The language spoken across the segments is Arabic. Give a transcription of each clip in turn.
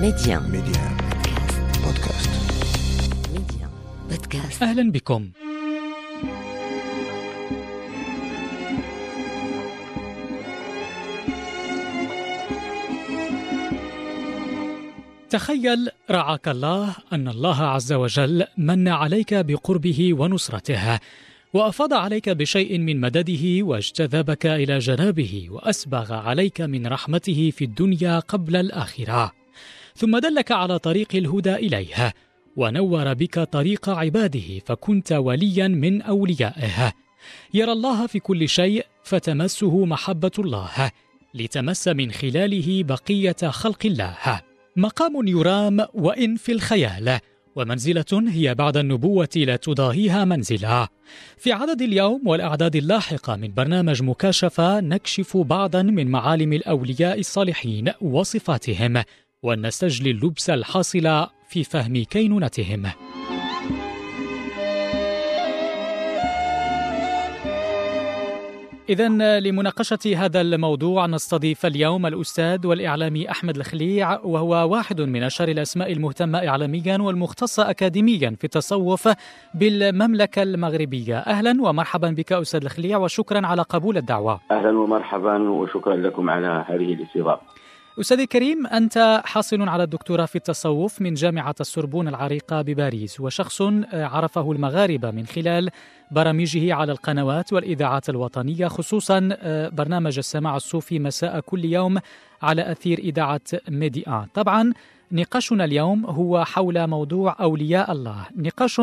ميديان ميديان بودكاست. ميديان بودكاست. أهلا بكم. تخيل رعاك الله أن الله عز وجل من عليك بقربه ونصرته وأفاض عليك بشيء من مدده واجتذبك إلى جنابه وأسبغ عليك من رحمته في الدنيا قبل الآخرة. ثم دلك على طريق الهدى اليه ونور بك طريق عباده فكنت وليا من أوليائه. يرى الله في كل شيء فتمسه محبة الله لتمس من خلاله بقية خلق الله. مقام يرام وإن في الخيال ومنزلة هي بعد النبوة لا تضاهيها منزلة. في عدد اليوم والأعداد اللاحقة من برنامج مكاشفة نكشف بعضا من معالم الأولياء الصالحين وصفاتهم. ونستجلي اللبس الحاصل في فهم كينونتهم. إذا لمناقشة هذا الموضوع نستضيف اليوم الأستاذ والإعلامي أحمد الخليع وهو واحد من أشهر الأسماء المهتمة إعلاميا والمختصة أكاديميا في التصوف بالمملكة المغربية أهلا ومرحبا بك أستاذ الخليع وشكرا على قبول الدعوة أهلا ومرحبا وشكرا لكم على هذه الاستضافة. أستاذ الكريم أنت حاصل على الدكتوراه في التصوف من جامعة السوربون العريقة بباريس وشخص عرفه المغاربة من خلال برامجه على القنوات والإذاعات الوطنية خصوصا برنامج السماع الصوفي مساء كل يوم على أثير إذاعة ميدي طبعا نقاشنا اليوم هو حول موضوع أولياء الله. نقاش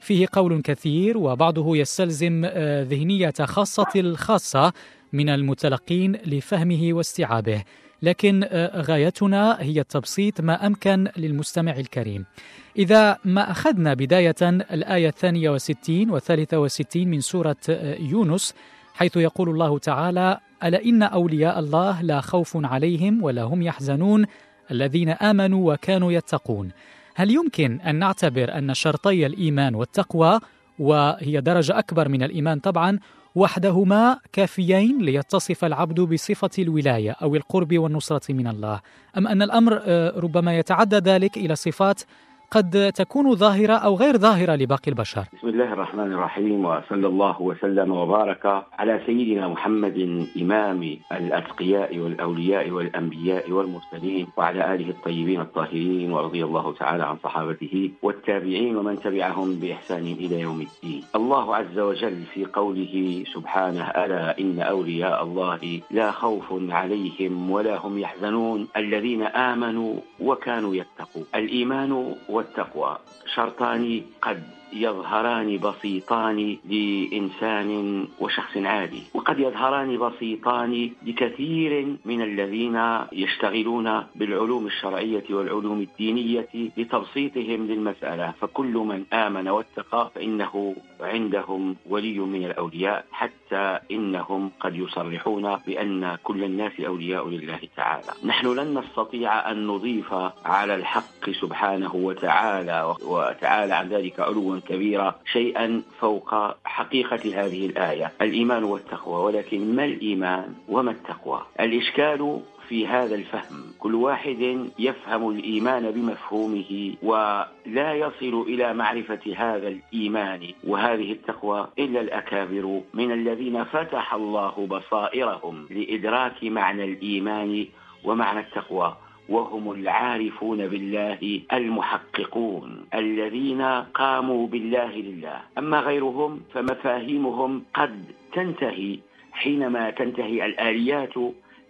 فيه قول كثير وبعضه يستلزم ذهنية خاصة الخاصة من المتلقين لفهمه واستيعابه. لكن غايتنا هي التبسيط ما أمكن للمستمع الكريم. إذا ما أخذنا بداية الآية الثانية وستين والثالثة وستين من سورة يونس حيث يقول الله تعالى ألا إن أولياء الله لا خوف عليهم ولا هم يحزنون الذين آمنوا وكانوا يتقون هل يمكن أن نعتبر أن شرطي الإيمان والتقوى وهي درجة أكبر من الإيمان طبعا وحدهما كافيين ليتصف العبد بصفة الولاية أو القرب والنصرة من الله. أم أن الأمر ربما يتعدى ذلك إلى صفات قد تكون ظاهرة أو غير ظاهرة لباقي البشر. بسم الله الرحمن الرحيم وصلى الله وسلم وبارك على سيدنا محمد إمام الأتقياء والأولياء والأنبياء والمرسلين وعلى آله الطيبين الطاهرين ورضي الله تعالى عن صحابته والتابعين ومن تبعهم بإحسان إلى يوم الدين. الله عز وجل في قوله سبحانه ألا إن أولياء الله لا خوف عليهم ولا هم يحزنون الذين آمنوا وكانوا يتقون. الإيمان والتقوى. شرطان قد يظهران بسيطان لإنسان وشخص عادي وقد يظهران بسيطان لكثير من الذين يشتغلون بالعلوم الشرعية والعلوم الدينية لتبسيطهم للمسألة. فكل من آمن واتقى فإنه عندهم ولي من الأولياء حتى إنهم قد يصرحون بأن كل الناس أولياء لله تعالى. نحن لن نستطيع أن نضيف على الحق سبحانه وتعالى وتعالى عن ذلك علوا كبيرا شيئا فوق حقيقة هذه الآية. الإيمان والتقوى ولكن ما الإيمان وما التقوى؟ الإشكال في هذا الفهم. كل واحد يفهم الإيمان بمفهومه ولا يصل إلى معرفة هذا الإيمان وهذه التقوى إلا الأكابر من الذين فتح الله بصائرهم لإدراك معنى الإيمان ومعنى التقوى. وهم العارفون بالله المحققون الذين قاموا بالله لله. أما غيرهم فمفاهيمهم قد تنتهي حينما تنتهي الآليات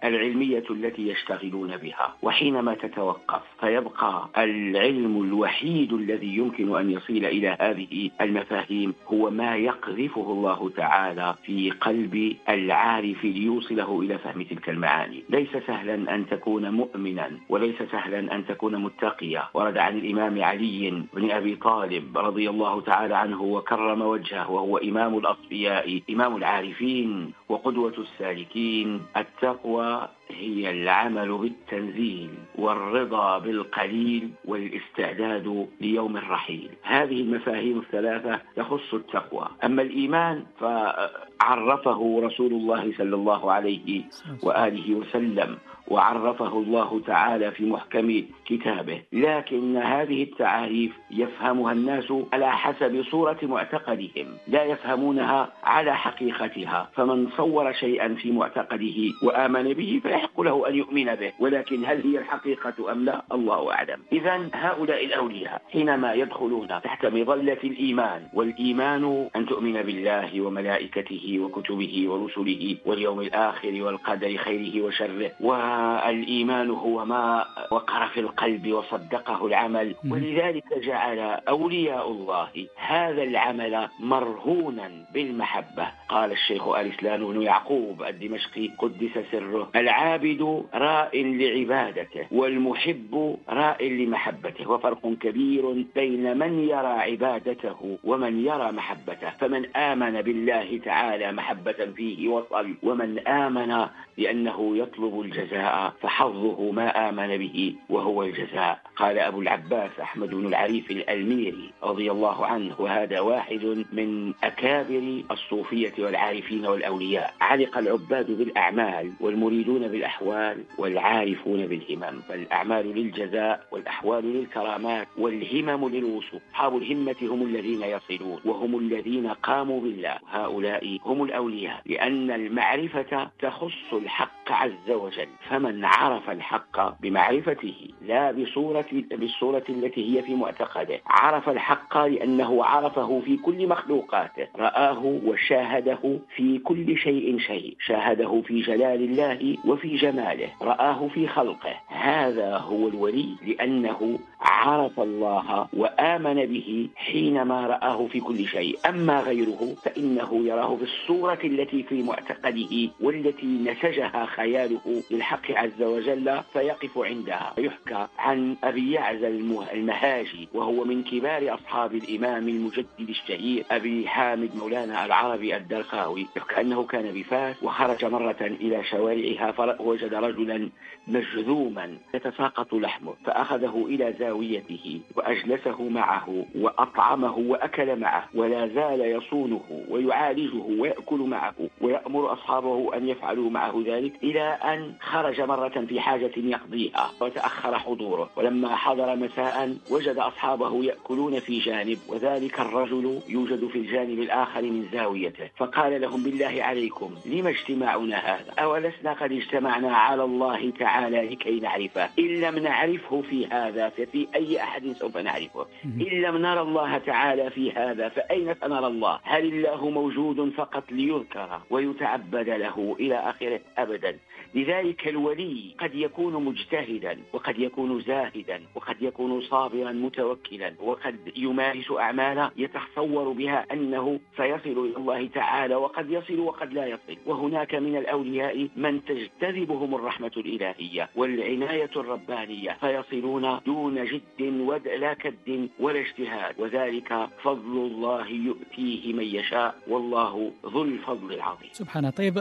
العلمية التي يشتغلون بها وحينما تتوقف فيبقى العلم الوحيد الذي يمكن أن يصل إلى هذه المفاهيم هو ما يقذفه الله تعالى في قلب العارف ليوصله إلى فهم تلك المعاني. ليس سهلا أن تكون مؤمنا وليس سهلا أن تكون متقيا. ورد عن الإمام علي بن أبي طالب رضي الله تعالى عنه وكرم وجهه وهو إمام الأصفياء إمام العارفين وقدوة السالكين التقوى uh, هي العمل بالتنزيل والرضا بالقليل والاستعداد ليوم الرحيل. هذه المفاهيم الثلاثة تخص التقوى. أما الإيمان فعرفه رسول الله صلى الله عليه وآله وسلم وعرفه الله تعالى في محكم كتابه. لكن هذه التعاريف يفهمها الناس على حسب صورة معتقدهم لا يفهمونها على حقيقتها. فمن صور شيئا في معتقده وآمن به فيحق له أن يؤمن به ولكن هل هي الحقيقة أم لا؟ الله أعلم. إذا هؤلاء الأولياء حينما يدخلون تحت مظلة الإيمان والإيمان أن تؤمن بالله وملائكته وكتبه ورسله واليوم الآخر والقدر خيره وشره والإيمان هو ما وقر في القلب وصدقه العمل. ولذلك جعل أولياء الله هذا العمل مرهونا بالمحبة. قال الشيخ الإسلام بن يعقوب الدمشقي قدس سره. العابد راء لعبادته والمحب راء لمحبته وفرق كبير بين من يرى عبادته ومن يرى محبته. فمن آمن بالله تعالى محبة فيه وصل ومن آمن لأنه يطلب الجزاء فحظه ما آمن به وهو الجزاء. قال أبو العباس أحمد بن العريف الألميري رضي الله عنه وهذا واحد من أكابر الصوفية والعارفين والأولياء. علق العباد بالأعمال والمريدون بالأحوال والعارفون بالهمم فالأعمال للجزاء والأحوال للكرامات والهمم للوصول. أصحاب الهمة هم الذين يصلون وهم الذين قاموا بالله. هؤلاء هم الأولياء لأن المعرفة تخص الحق عز وجل. فمن عرف الحق بمعرفته لا بصورة بالصورة التي هي في معتقده. عرف الحق لأنه عرفه في كل مخلوقاته. رآه وشاهده في كل شيء شيء شاهده في جلال الله وفي جماله رآه في خلقه. هذا هو الولي لأنه عرف الله وآمن به حينما رآه في كل شيء. أما غيره فإنه يراه بالصورة التي في معتقده والتي نسجها خياله للحق عز وجل فيقف عندها. يحكى عن أبي يعزى المهاجي وهو من كبار أصحاب الإمام المجدد الشهير أبي حامد مولانا العربي الدرقاوي يحكى أنه كان بفاس وخرج مرة إلى شوارعها فوجد رجلا مجذوما يتساقط لحمه فأخذه إلى زاويته وأجلسه معه وأطعمه وأكل معه ولا زال يصونه ويعالجه ويأكل معه ويأمر أصحابه أن يفعلوا معه ذلك إلى أن خرج مرة في حاجة يقضيها وتأخر حضوره. ولما حضر مساء وجد أصحابه يأكلون في جانب وذلك الرجل يوجد في الجانب الآخر من زاويته. فقال لهم بالله عليكم لما اجتماعنا هذا؟ أولسنا قد اجتمعنا على الله تعالى لكي نعرفه. إن لم نعرفه في هذا ففي أي أحد سوف نعرفه. إن لم نرى الله تعالى في هذا فأين سنرى الله؟ هل الله موجود فقط ليذكر ويتعبد له إلى آخره؟ أبدا. لذلك الولي قد يكون مجتهدا وقد يكون زاهدا وقد يكون صابرا متوكلا وقد يمارس أعمالا يتصور بها أنه سيصل إلى الله تعالى وقد يصل وقد لا يصل. وهناك من الأولياء من تجتذبهم الرحمة الإلهية والعناية الربانية فيصلون دون جد ولا كد ولا اجتهاد وذلك فضل الله يؤتيه من يشاء والله ذو الفضل العظيم. سبحانه طيب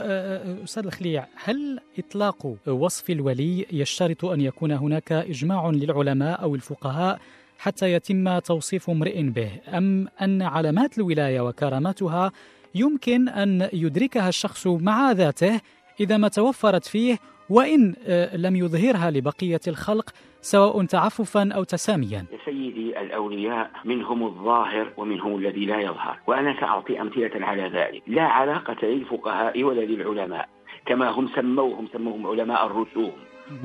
أستاذ الخليع هل إطلاق وصف الولي يشترط أن يكون هناك إجماع للعلماء أو الفقهاء حتى يتم توصيف امرئ به؟ أم أن علامات الولاية وكراماتها يمكن أن يدركها الشخص مع ذاته إذا ما توفرت فيه وإن لم يظهرها لبقية الخلق سواء تعففا أو تساميا. سيدي الأولياء منهم الظاهر ومنهم الذي لا يظهر وأنا سأعطي أمثلة على ذلك. لا علاقة للفقهاء ولا للعلماء كما هم سموهم سموهم علماء الرسوم.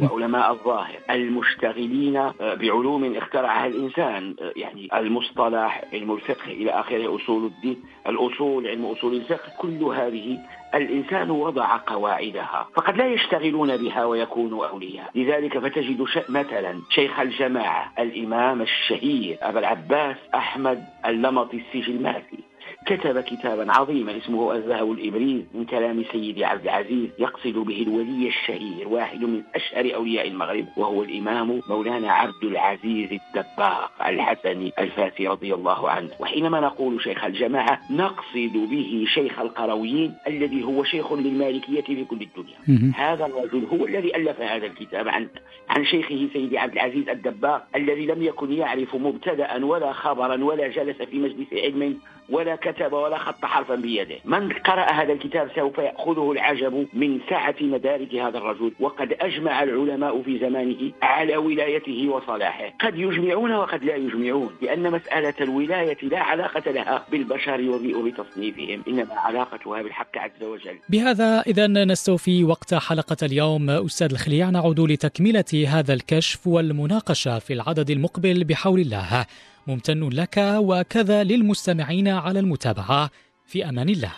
وعلماء الظاهر المشتغلين بعلوم اخترعها الإنسان. يعني المصطلح علم الفقه إلى آخره أصول الدين الأصول علم أصول الفقه كل هذه الإنسان وضع قواعدها فقد لا يشتغلون بها ويكونوا أولياء. لذلك فتجد مثلا شيخ الجماعة الإمام الشهير أبا العباس أحمد اللمطي السجلماتي كتب كتابا عظيما اسمه الذهب الإبريز من كلام سيدي عبد العزيز يقصد به الولي الشهير واحد من أشهر أولياء المغرب وهو الإمام مولانا عبد العزيز الدباغ الحسني الفاسي رضي الله عنه. وحينما نقول شيخ الجماعة نقصد به شيخ القرويين الذي هو شيخ للمالكية في كل الدنيا. هذا الرجل هو الذي ألف هذا الكتاب عن عن شيخه سيدي عبد العزيز الدباغ الذي لم يكن يعرف مبتدأ ولا خبرا ولا جلس في مجلس علم ولا كتب ولا خط حرفا بيده. من قرأ هذا الكتاب سوف يأخذه العجب من سعة مدارك هذا الرجل. وقد أجمع العلماء في زمانه على ولايته وصلاحه. قد يجمعون وقد لا يجمعون لأن مسألة الولاية لا علاقة لها بالبشر وبتصنيفهم إنما علاقتها بالحق عز وجل. بهذا إذا نستوفي وقت حلقة اليوم. أستاذ الخليع نعود لتكملة هذا الكشف والمناقشة في العدد المقبل بحول الله. ممتن لك وكذا للمستمعين على المتابعة. في أمان الله.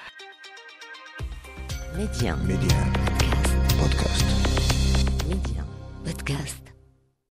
ميديان ميديان بودكاست. ميديان بودكاست.